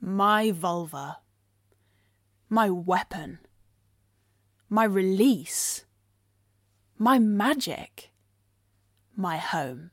My vulva. My weapon. My release. My magic. My home.